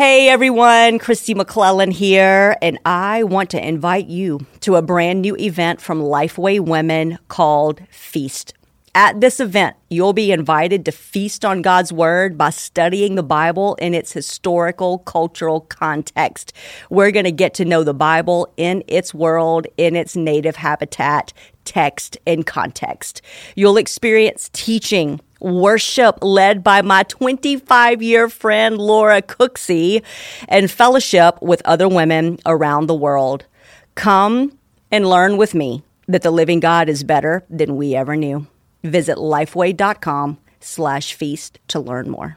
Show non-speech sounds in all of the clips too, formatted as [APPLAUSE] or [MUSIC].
Hey everyone, Kristi McLelland here, and I want to invite you to a brand new event from Lifeway Women called Feast. At this event, you'll be invited to feast on God's Word by studying the Bible in its historical, cultural context. We're going to get to know the Bible in its world, in its native habitat, text, and context. You'll experience teaching, worship led by my 25 year friend Laura Cooksey, and fellowship with other women around the world. Come and learn with me that the living God is better than we ever knew. Visit lifeway.com slash feast to learn more.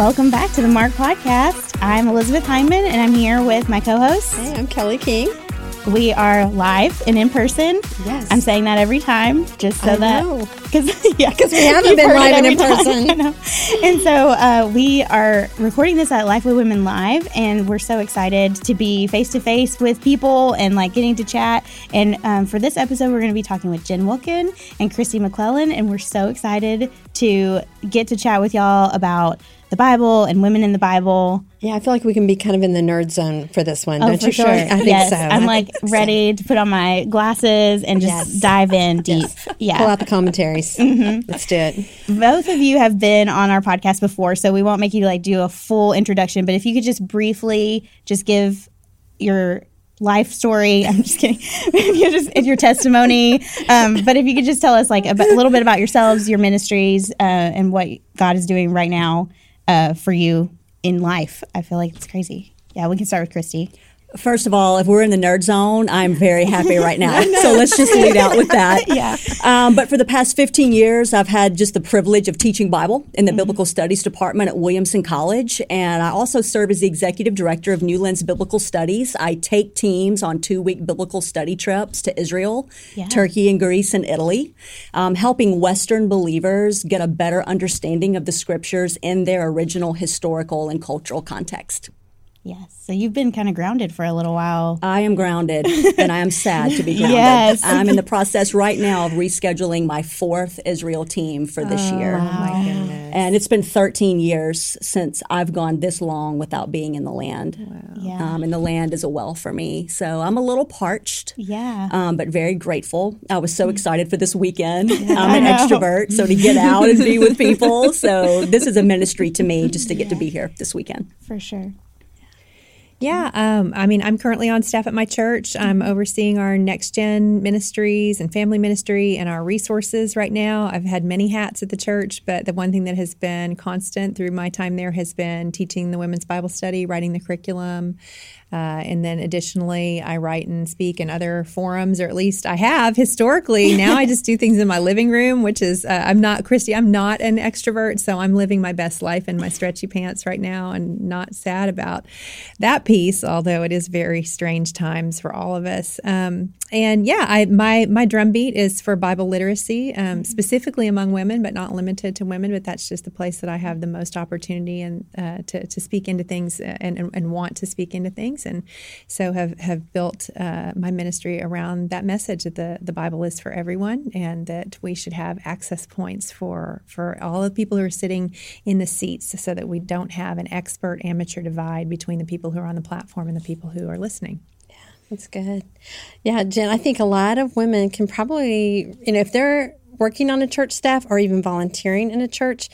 Welcome back to the Marked Podcast. I'm Elizabeth Hyman, and I'm here with my co host. Hey, I'm Kelly King. We are live and in person. Yes. I'm saying that every time just so I that. Because [LAUGHS] yeah, because we haven't been live and in [LAUGHS] person. and so uh, we are recording this at Lifeway Women Live, and we're so excited to be face to face with people and like getting to chat. And um, for this episode, we're going to be talking with Jen Wilkin and Kristi McLelland, and we're so excited to get to chat with y'all about the Bible and women in the Bible. Yeah, I feel like we can be kind of in the nerd zone for this one, oh, don't you? [LAUGHS] Sure. I think yes, so. I'm like [LAUGHS] ready so. to put on my glasses and just yes. dive in [LAUGHS] deep. Yes. Yeah. Pull out the commentaries. mm-hmm. Let's do it. Both of you have been on our podcast before, so we won't make you like do a full introduction, but if you could just briefly just give your life story. I'm just kidding. you just your testimony. Um, but if you could just tell us like a, a little bit about yourselves, your ministries, uh, and what God is doing right now uh, for you in life. I feel like it's crazy. Yeah, we can start with Kristi. First of all, if we're in the nerd zone, I'm very happy right [LAUGHS] now. so let's just lead out with that. [LAUGHS] yeah. Um, but for the past 15 years, I've had just the privilege of teaching Bible in the mm-hmm. Biblical Studies Department at Williamson College. And I also serve as the executive director of New Lens Biblical Studies. I take teams on two week biblical study trips to Israel, yeah. Turkey, and Greece and Italy, um, helping Western believers get a better understanding of the scriptures in their original historical and cultural context. Yes. So you've been kind of grounded for a little while. I am grounded, [LAUGHS] and I am sad to be grounded. yes. I'm in the process right now of rescheduling my fourth Israel team for this oh, year. Wow. my goodness. And it's been 13 years since I've gone this long without being in the land. Wow. Yeah. Um, and the land is a well for me. So I'm a little parched. Yeah. Um, but very grateful. I was so excited for this weekend. [LAUGHS] Yeah. I'm an extrovert, so to get out and be with people. So this is a ministry to me just to get yeah. to be here this weekend. For sure. Yeah, um, I mean, I'm currently on staff at my church. I'm overseeing our next gen ministries and family ministry and our resources right now. I've had many hats at the church, but the one thing that has been constant through my time there has been teaching the women's Bible study, writing the curriculum, uh, and then additionally, I write and speak in other forums, or at least I have historically. Now I just do things in my living room, which is, uh, I'm not, Kristi, I'm not an extrovert. So I'm living my best life in my stretchy pants right now and not sad about that piece, although it is very strange times for all of us. Um, and yeah, I, my, my drumbeat is for Bible literacy, um, mm-hmm. specifically among women, but not limited to women. But that's just the place that I have the most opportunity and uh, to, to speak into things and, and, and want to speak into things things, and so have have built uh, my ministry around that message that the the Bible is for everyone, and that we should have access points for for all the people who are sitting in the seats, so that we don't have an expert amateur divide between the people who are on the platform and the people who are listening. That's good. Yeah, Jen, I think a lot of women can probably, you know, if they're working on a church staff or even volunteering in a church,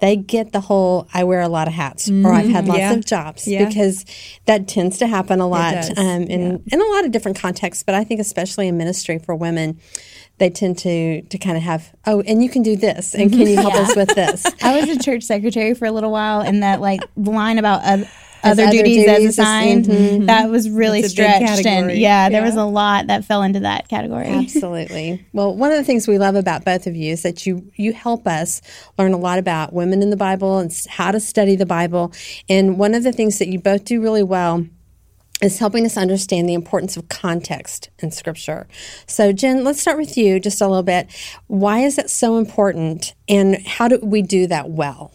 they get the whole I wear a lot of hats mm-hmm. or I've had lots yeah. of jobs yeah. because that tends to happen a lot um, in yeah. in a lot of different contexts. But I think especially in ministry for women, they tend to to kind of have oh and you can do this and can you help us with this [LAUGHS] i was a church secretary for a little while and that like line about uh, other, other duties, duties as as- assigned. That was really That's stretched, and yeah, there was a lot that fell into that category. Absolutely. Well, one of the things we love about both of you is that you you help us learn a lot about women in the Bible and how to study the Bible. And one of the things that you both do really well is helping us understand the importance of context in Scripture. So, Jen, let's start with you just a little bit. Why is that so important, and how do we do that well?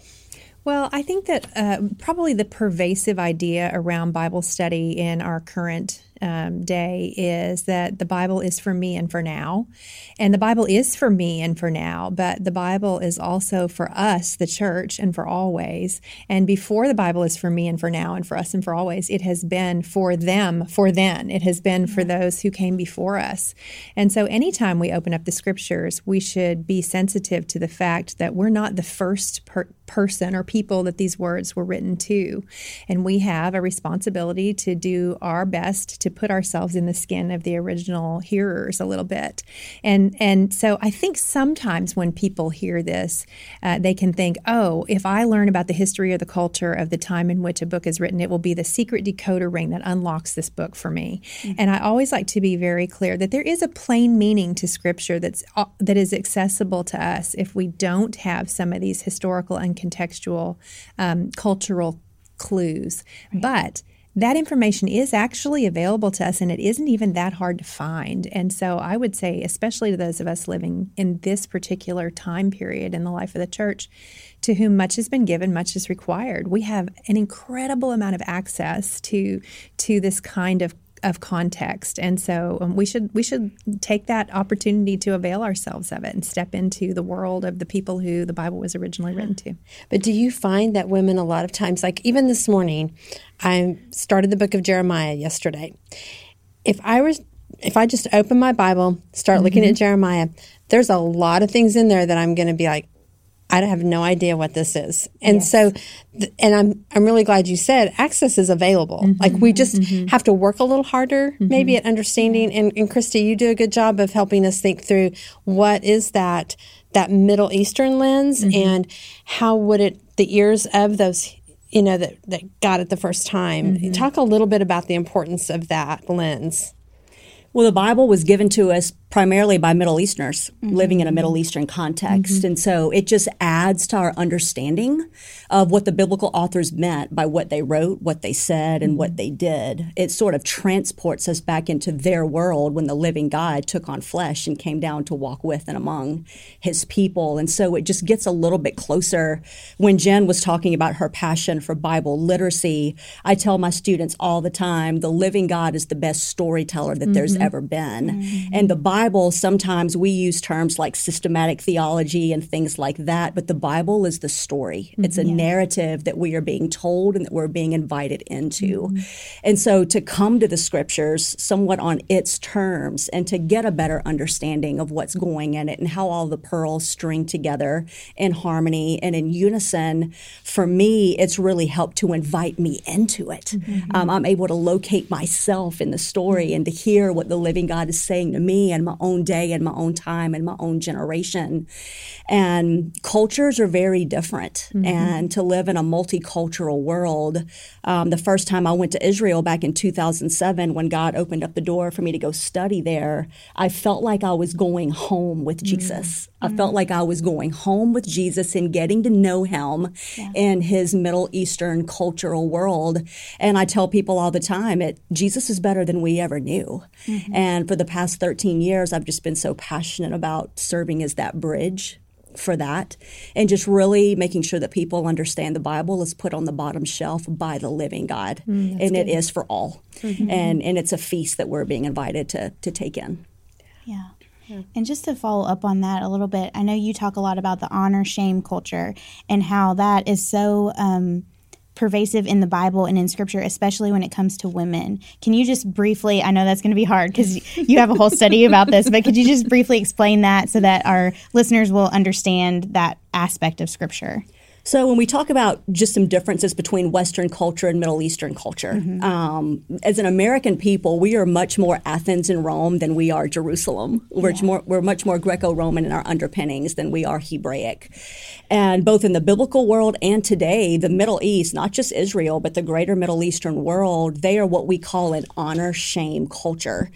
Well, I think that uh, probably the pervasive idea around Bible study in our current um, day is that the Bible is for me and for now. And the Bible is for me and for now, but the Bible is also for us, the church, and for always. And before the Bible is for me and for now and for us and for always, it has been for them for then. It has been for those who came before us. And so anytime we open up the scriptures, we should be sensitive to the fact that we're not the first per- person or people that these words were written to. And we have a responsibility to do our best to put ourselves in the skin of the original hearers a little bit. And and so I think sometimes when people hear this, uh, they can think, oh, if I learn about the history or the culture of the time in which a book is written, it will be the secret decoder ring that unlocks this book for me. And I always like to be very clear that there is a plain meaning to Scripture that's uh, that is accessible to us if we don't have some of these historical and contextual um, cultural clues. But that information is actually available to us and it isn't even that hard to find. And so I would say, especially to those of us living in this particular time period in the life of the church, to whom much has been given, much is required. We have an incredible amount of access to to this kind of of context, and so um, we should we should take that opportunity to avail ourselves of it and step into the world of the people who the Bible was originally written to. But do you find that women a lot of times, like even this morning, I started the book of Jeremiah yesterday. If I was, if I just open my Bible, start looking at Jeremiah, there's a lot of things in there that I'm going to be like, I have no idea what this is. And so, th- and I'm I'm really glad you said access is available. Mm-hmm. Like we just mm-hmm. have to work a little harder, mm-hmm. maybe at understanding. And, and Kristi, you do a good job of helping us think through what is that that Middle Eastern lens and how would it the ears of those you know that that got it the first time. Talk a little bit about the importance of that lens. Well, the Bible was given to us primarily by Middle Easterners mm-hmm. living in a Middle Eastern context. Mm-hmm. And so it just adds to our understanding of what the biblical authors meant by what they wrote, what they said, and what mm-hmm. they did. It sort of transports us back into their world when the living God took on flesh and came down to walk with and among his people. And so it just gets a little bit closer. When Jen was talking about her passion for Bible literacy, I tell my students all the time the living God is the best storyteller that there's ever been. And the Bible, sometimes we use terms like systematic theology and things like that, but the Bible is the story. Mm-hmm. It's a narrative that we are being told and that we're being invited into. Mm-hmm. And so to come to the scriptures somewhat on its terms and to get a better understanding of what's going in it and how all the pearls string together in harmony and in unison, for me, it's really helped to invite me into it. Mm-hmm. Um, I'm able to locate myself in the story and to hear what the living God is saying to me and my own day and my own time and my own generation. And cultures are very different. Mm-hmm. And to live in a multicultural world, um, the first time I went to Israel back in 2007, when God opened up the door for me to go study there, I felt like I was going home with mm. Jesus. I mm. felt like I was going home with Jesus and getting to know him in his Middle Eastern cultural world. And I tell people all the time, it Jesus is better than we ever knew. Mm-hmm. And for the past 13 years, I've just been so passionate about serving as that bridge for that and just really making sure that people understand the Bible is put on the bottom shelf by the living God. and it is for all. And and it's a feast that we're being invited to to take in. Yeah. And just to follow up on that a little bit, I know you talk a lot about the honor shame culture and how that is so um, pervasive in the Bible and in Scripture, especially when it comes to women. Can you just briefly, I know that's going to be hard because you have a whole study about this, but could you just briefly explain that so that our listeners will understand that aspect of Scripture? So when we talk about just some differences between Western culture and Middle Eastern culture, Mm-hmm. um, as an American people, we are much more Athens and Rome than we are Jerusalem. We're more we're much more Greco-Roman in our underpinnings than we are Hebraic. And both in the biblical world and today, the Middle East, not just Israel, but the greater Middle Eastern world, they are what we call an honor shame culture.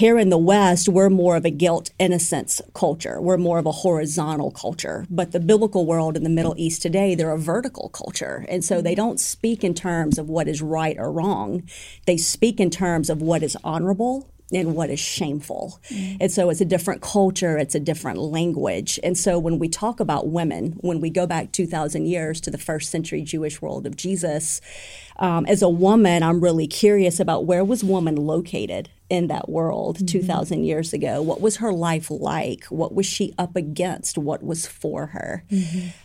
Here in the West, we're more of a guilt innocence culture. We're more of a horizontal culture. But the biblical world in the Middle East today, they're a vertical culture. And so they don't speak in terms of what is right or wrong. They speak in terms of what is honorable and what is shameful. And so it's a different culture, it's a different language. And so when we talk about women, when we go back 2,000 years to the first century Jewish world of Jesus, um, as a woman, I'm really curious about where was woman located in that world 2,000 years ago? What was her life like? What was she up against? What was for her?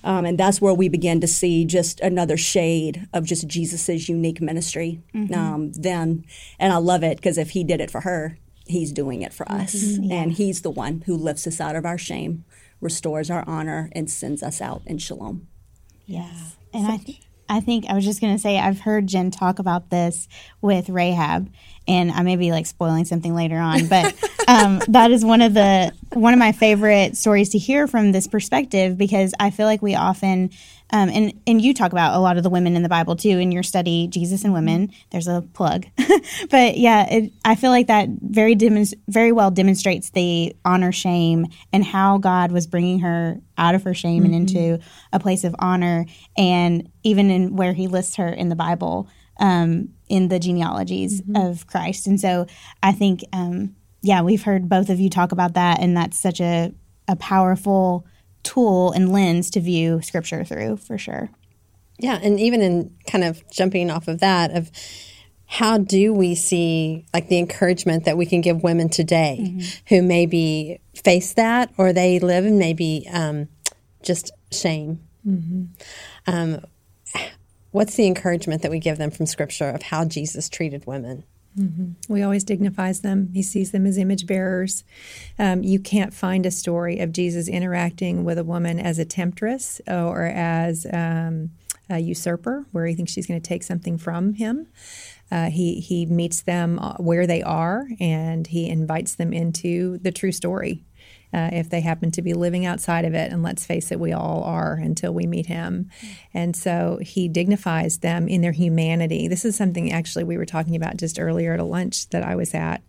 Um, and that's where we begin to see just another shade of just Jesus's unique ministry um, then. And I love it because if he did it for her, he's doing it for us. And he's the one who lifts us out of our shame, restores our honor, and sends us out in shalom. Yes. And I, th- I think I was just going to say, I've heard Jen talk about this with Rahab, and I may be like spoiling something later on, but [LAUGHS] um, that is one of the one of my favorite stories to hear from this perspective because I feel like we often, um, and and you talk about a lot of the women in the Bible too in your study, Jesus and Women. There's a plug, [LAUGHS] but yeah, it, I feel like that very demons- very well demonstrates the honor shame and how God was bringing her out of her shame and into a place of honor, and even in where He lists her in the Bible um, in the genealogies of Christ. And so I think, um, yeah, we've heard both of you talk about that, and that's such a, a powerful tool and lens to view scripture through for sure. Yeah, and even in kind of jumping off of that of how do we see like the encouragement that we can give women today who maybe face that or they live in maybe um, just shame? Um, what's the encouragement that we give them from Scripture of how Jesus treated women? We always dignifies them. He sees them as image bearers. Um, you can't find a story of Jesus interacting with a woman as a temptress or as um, a usurper, where he thinks she's going to take something from him. Uh, he he meets them uh, where they are, and he invites them into the true story. Uh, if they happen to be living outside of it, and let's face it, we all are until we meet him. And so he dignifies them in their humanity. This is something actually we were talking about just earlier at a lunch that I was at.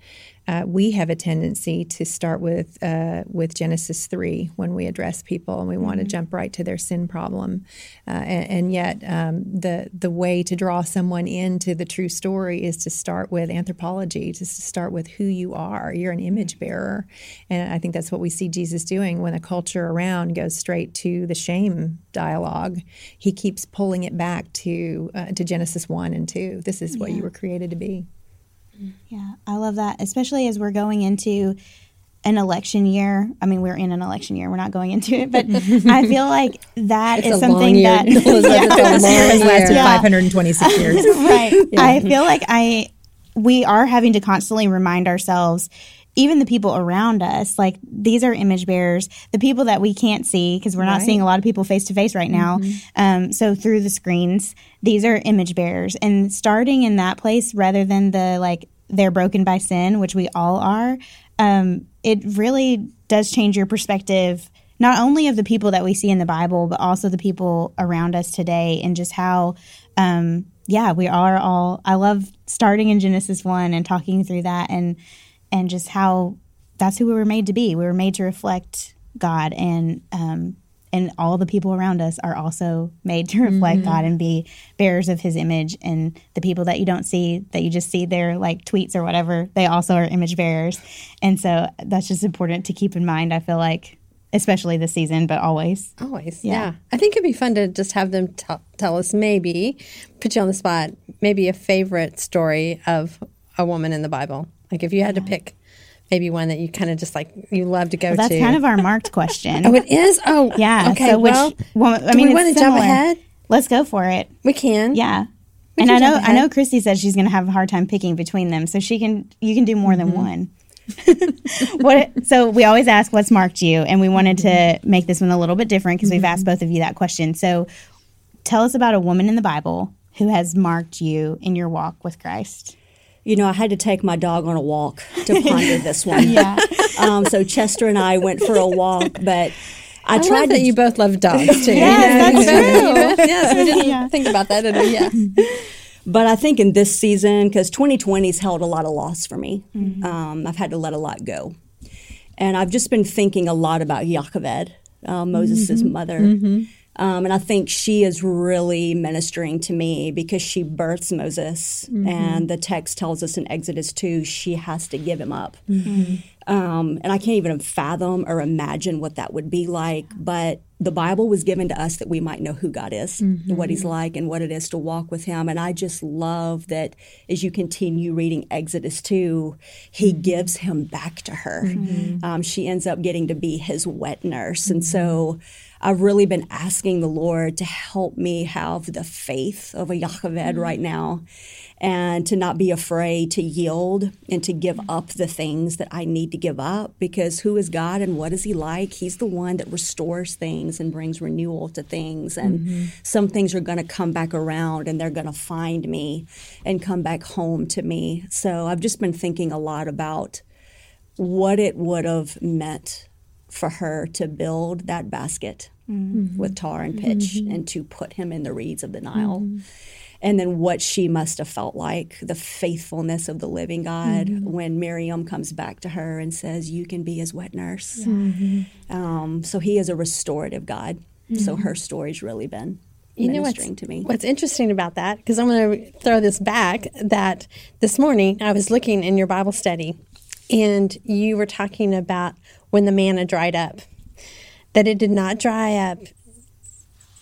Uh, we have a tendency to start with uh, with Genesis three when we address people, and we want to jump right to their sin problem. Uh, and, and yet, um, the the way to draw someone into the true story is to start with anthropology, just to start with who you are. You're an image bearer, and I think that's what we see Jesus doing when a culture around goes straight to the shame dialogue. He keeps pulling it back to uh, to Genesis one and two. This is what you were created to be. Yeah, I love that, especially as we're going into an election year. I mean, we're in an election year. We're not going into it, but [LAUGHS] I feel like that is It's a long something year. that Elizabeth, [LAUGHS] it's a [LAUGHS] long has lasted year. 526 years. right. I feel like I we are having to constantly remind ourselves even the people around us like these are image bearers the people that we can't see because we're not seeing a lot of people face to face right now. Um, so through the screens these are image bearers. And starting in that place rather than the like they're broken by sin which we all are um, it really does change your perspective not only of the people that we see in the bible but also the people around us today and just how um, yeah we are all i love starting in genesis 1 and talking through that and and just how that's who we were made to be we were made to reflect god and um, and all the people around us are also made to reflect God and be bearers of His image. And the people that you don't see, that you just see their like tweets or whatever, they also are image bearers. And so that's just important to keep in mind. I feel like, especially this season, but always. Always, Yeah. yeah. I think it'd be fun to just have them t- tell us maybe, put you on the spot, maybe a favorite story of a woman in the Bible. Like if you had to pick maybe one that you kind of just like you love to go Well, that's to. kind of our marked question. oh, it is. Oh, yeah. Okay. so which well, one? I mean, we want to jump ahead? Let's go for it. We can. Yeah. We and can I know I know. Kristi said she's going to have a hard time picking between them, so she can you can do more than Mm-hmm. one. [LAUGHS] what so we always ask what's marked you and we wanted to Mm-hmm. make this one a little bit different because we've asked both of you that question. So tell us about a woman in the Bible who has marked you in your walk with Christ. You know, I had to take my dog on a walk to ponder this one. [LAUGHS] Yeah. [LAUGHS] Um, so Chester and I went for a walk, but I, I tried love to. that you both love dogs too. [LAUGHS] Yes, that's true. yes, we didn't Yeah. think about that, did we? Yeah. But I think in this season, because 2020's held a lot of loss for me, um, I've had to let a lot go. And I've just been thinking a lot about Yocheved, uh, Moses' mother. Um, and I think she is really ministering to me because she births Moses. And the text tells us in Exodus 2 she has to give him up. Um, and I can't even fathom or imagine what that would be like. But the Bible was given to us that we might know who God is, what He's like, and what it is to walk with Him. And I just love that as you continue reading Exodus 2, He gives Him back to her. Um, she ends up getting to be His wet nurse. And so I've really been asking the Lord to help me have the faith of a Yocheved mm. right now and to not be afraid to yield and to give up the things that I need to give up because who is God and what is He like? He's the one that restores things and brings renewal to things. And mm-hmm. some things are going to come back around and they're going to find me and come back home to me. So I've just been thinking a lot about what it would have meant for her to build that basket Mm-hmm. with tar and pitch mm-hmm. and to put him in the reeds of the Nile. Mm-hmm. And then what she must have felt like, the faithfulness of the living God when Miriam comes back to her and says, You can be his wet nurse. Um, so he is a restorative God. So her story's really been You know what's, me. what's interesting about that, because I'm going to throw this back, that this morning I was looking in your Bible study and you were talking about when the manna dried up, that it did not dry up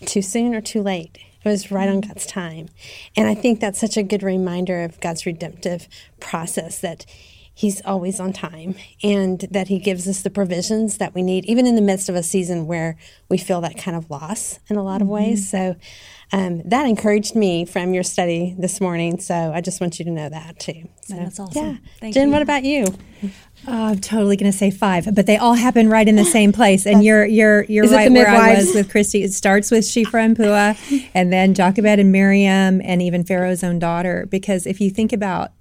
too soon or too late. It was right on God's time. And I think that's such a good reminder of God's redemptive process that He's always on time and that He gives us the provisions that we need, even in the midst of a season where we feel that kind of loss in a lot of ways. Mm-hmm. So um, that encouraged me from your study this morning. So I just want you to know that too. So, That's awesome. Yeah. Thank Jen, you. what about you? Oh, I'm totally going to say five, but they all happen right in the same place. And you're you're you're Is right where I was with Kristi. It starts with Shifra and Pua, and then Jochebed and Miriam, and even Pharaoh's own daughter. Because if you think about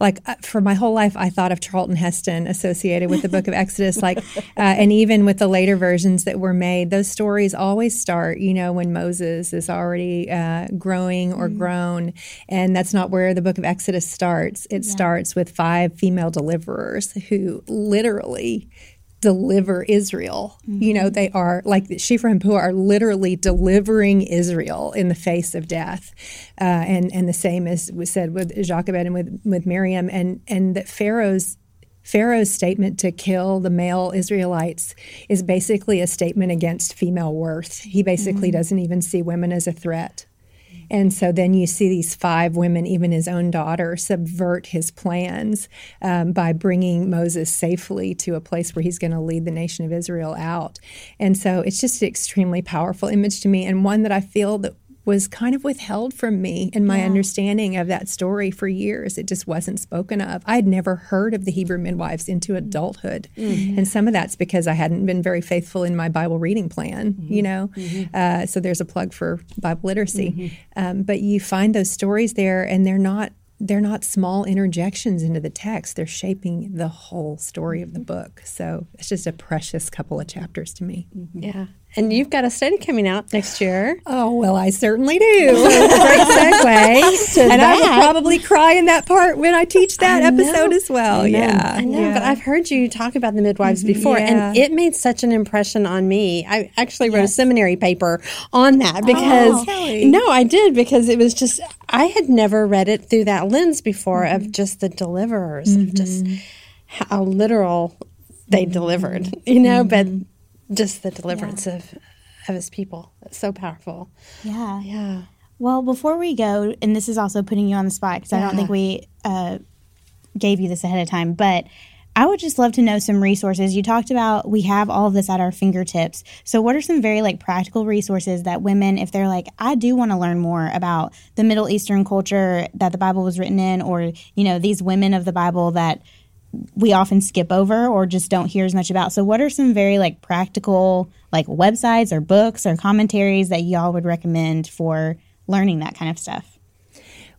like uh, for my whole life, I thought of Charlton Heston associated with the Book of Exodus, like, uh, and even with the later versions that were made, those stories always start, you know, when Moses is already uh, growing or grown, and that's not where the Book of Exodus starts. It starts with five female deliverers who literally deliver Israel. You know, they are like Shifra and Pua are literally delivering Israel in the face of death, uh, and and the same as was said with Jochebed and with with Miriam, and and that Pharaoh's. Pharaoh's statement to kill the male Israelites is basically a statement against female worth. He basically doesn't even see women as a threat. And so then you see these five women, even his own daughter, subvert his plans um, by bringing Moses safely to a place where he's going to lead the nation of Israel out. And so it's just an extremely powerful image to me, and one that I feel that was kind of withheld from me in my understanding of that story for years. It just wasn't spoken of. I had never heard of the Hebrew midwives into mm. adulthood. Mm-hmm. And some of that's because I hadn't been very faithful in my Bible reading plan, mm-hmm. you know? Mm-hmm. Uh, so there's a plug for Bible literacy. Um, but you find those stories there, and they're not. They're not small interjections into the text. They're shaping the whole story of the mm-hmm. book. So it's just a precious couple of chapters to me. Mm-hmm. Yeah. And you've got a study coming out next year. Oh, well, I certainly do. [LAUGHS] Great segue. to and I will probably cry in that part when I teach that episode as well. Yeah. I know, but I've heard you talk about the midwives mm-hmm. before, Yeah. and it made such an impression on me. I actually wrote a seminary paper on that because oh, Kelly. no, I did because it was just I had never read it through that lens before of mm-hmm. just the deliverers, of just mm-hmm. how literal they delivered, [LAUGHS] you know, but mm-hmm. just the deliverance of of his people. It's so powerful. Yeah. Yeah. Well, before we go, and this is also putting you on the spot because I don't think we uh, gave you this ahead of time, but I would just love to know some resources. You talked about we have all of this at our fingertips. So, what are some very like practical resources that women, if they're like, I do want to learn more about the Middle Eastern culture that the Bible was written in, or you know these women of the Bible that we often skip over or just don't hear as much about. So, what are some very like practical like websites or books or commentaries that y'all would recommend for learning that kind of stuff?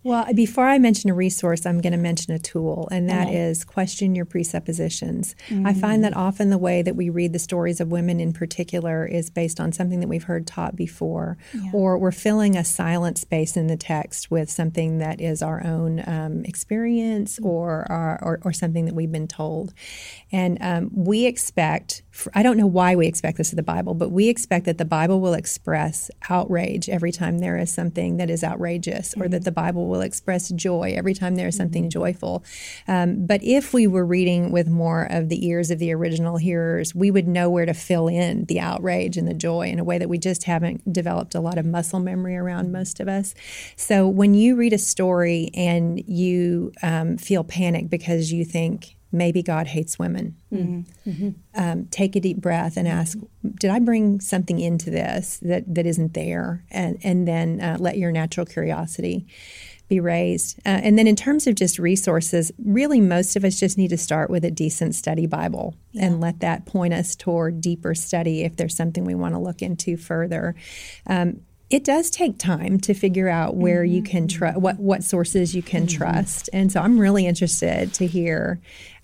Well, before I mention a resource, I'm going to mention a tool, and that is question your presuppositions. Mm-hmm. I find that often the way that we read the stories of women in particular is based on something that we've heard taught before, yeah. or we're filling a silent space in the text with something that is our own um, experience or, our, or, or something that we've been told. And um, we expect, I don't know why we expect this of the Bible, but we expect that the Bible will express outrage every time there is something that is outrageous, mm-hmm. or that mm-hmm. the Bible will express joy every time there is something mm-hmm. joyful. Um, but if we were reading with more of the ears of the original hearers, we would know where to fill in the outrage and the joy in a way that we just haven't developed a lot of muscle memory around most of us. So when you read a story and you um, feel panic because you think, maybe God hates women. Mm-hmm. Mm-hmm. Um, take a deep breath and ask, did I bring something into this that, that isn't there? And, and then uh, let your natural curiosity be raised. Uh, and then in terms of just resources, really most of us just need to start with a decent study Bible yeah. and let that point us toward deeper study if there's something we want to look into further. Um, it does take time to figure out where mm-hmm. you can trust what what sources you can mm-hmm. trust and so i'm really interested to hear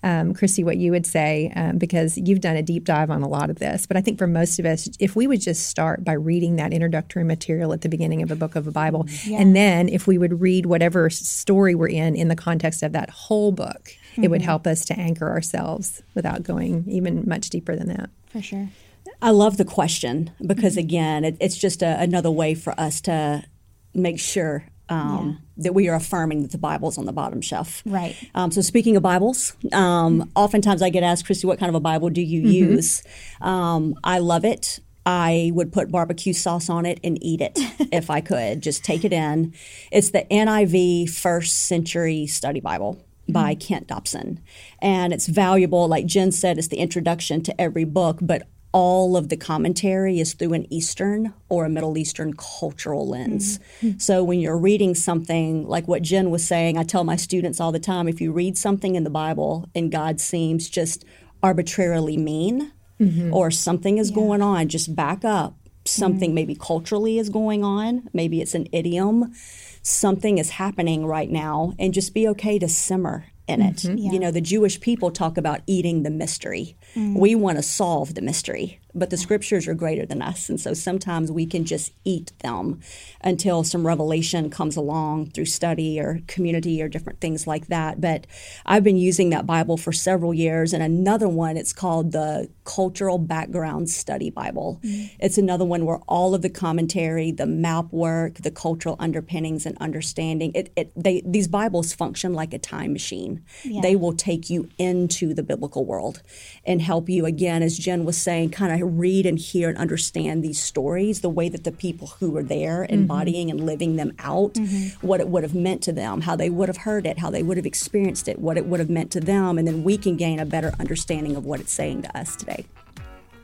um, kristi what you would say um, because you've done a deep dive on a lot of this but i think for most of us if we would just start by reading that introductory material at the beginning of a book of a bible mm-hmm. yeah. and then if we would read whatever story we're in in the context of that whole book it would mm-hmm. help us to anchor ourselves without going even much deeper than that for sure I love the question because, mm-hmm. again, it, it's just a, another way for us to make sure um, yeah. that we are affirming that the Bible's on the bottom shelf. Right. Um, so, speaking of Bibles, um, mm-hmm. oftentimes I get asked, Kristi, what kind of a Bible do you mm-hmm. use? Um, I love it. I would put barbecue sauce on it and eat it [LAUGHS] if I could. Just take it in. It's the NIV First Century Study Bible by mm-hmm. Kent Dobson. And it's valuable. Like Jen said, it's the introduction to every book, but all of the commentary is through an Eastern or a Middle Eastern cultural lens. Mm-hmm. So when you're reading something like what Jen was saying, I tell my students all the time if you read something in the Bible and God seems just arbitrarily mean mm-hmm. or something is yeah. going on, just back up. Something mm-hmm. maybe culturally is going on, maybe it's an idiom. Something is happening right now, and just be okay to simmer in it. Mm-hmm. Yeah. You know, the Jewish people talk about eating the mystery. Mm. We want to solve the mystery but the scriptures are greater than us. And so sometimes we can just eat them until some revelation comes along through study or community or different things like that. But I've been using that Bible for several years. And another one, it's called the Cultural Background Study Bible. Mm-hmm. It's another one where all of the commentary, the map work, the cultural underpinnings and understanding, it, it they, these Bibles function like a time machine. Yeah. They will take you into the biblical world and help you, again, as Jen was saying, kind of read and hear and understand these stories the way that the people who were there mm-hmm. embodying and living them out, mm-hmm. what it would have meant to them, how they would have heard it, how they would have experienced it, what it would have meant to them, and then we can gain a better understanding of what it's saying to us today.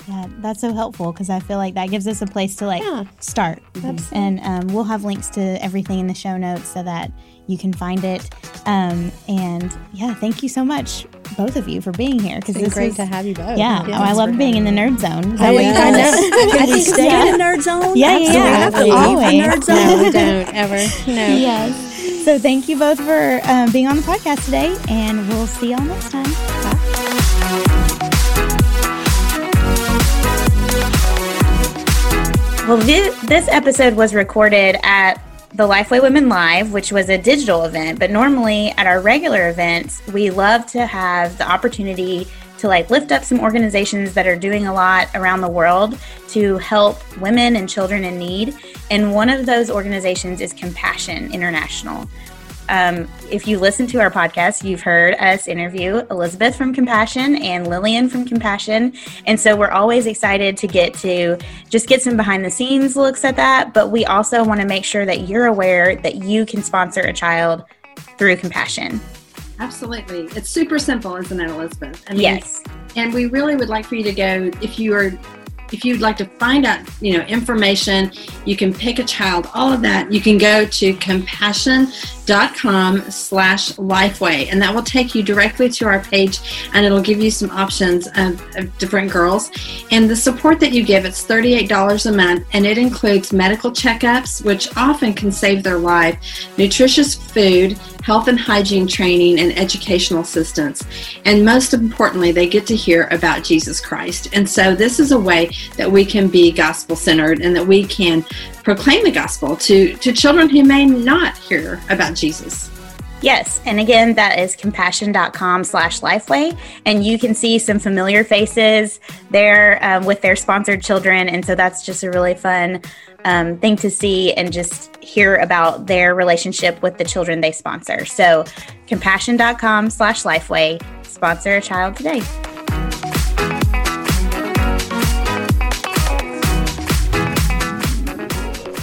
Yeah, that's so helpful because I feel like that gives us a place to like yeah, start. Absolutely. And um, we'll have links to everything in the show notes so that you can find it. Um, and yeah, thank you so much, both of you, for being here. Because it's great is, to have you both. Yeah, oh, I love being in the nerd zone. Is that what you guys know? [LAUGHS] Can we stay yeah. in the nerd zone? Yeah, yeah, yeah. Have to Always. the nerd zone. No, we don't ever. No. [LAUGHS] Yes. So thank you both for um, being on the podcast today, and we'll see y'all next time. Bye. Well, this episode was recorded at the Lifeway Women Live, which was a digital event. But normally at our regular events, we love to have the opportunity to like lift up some organizations that are doing a lot around the world to help women and children in need. And one of those organizations is Compassion International. Um, if you listen to our podcast, you've heard us interview Elizabeth from Compassion and Lillian from Compassion. And so we're always excited to get to just get some behind the scenes looks at that. But we also want to make sure that you're aware that you can sponsor a child through Compassion. Absolutely. It's super simple, isn't it, Elizabeth? I mean, yes. And we really would like for you to go if you are if you'd like to find out, you know, information, you can pick a child, all of that, you can go to compassion.com slash lifeway. And that will take you directly to our page and it'll give you some options of, of different girls. And the support that you give, it's $38 a month and it includes medical checkups, which often can save their life, nutritious food, health and hygiene training, and educational assistance. And most importantly, they get to hear about Jesus Christ. And so this is a way that we can be gospel centered and that we can proclaim the gospel to, to children who may not hear about Jesus. Yes, and again, that is compassion.com slash lifeway. And you can see some familiar faces there um, with their sponsored children. And so that's just a really fun um, thing to see and just hear about their relationship with the children they sponsor. So compassion.com slash lifeway, sponsor a child today.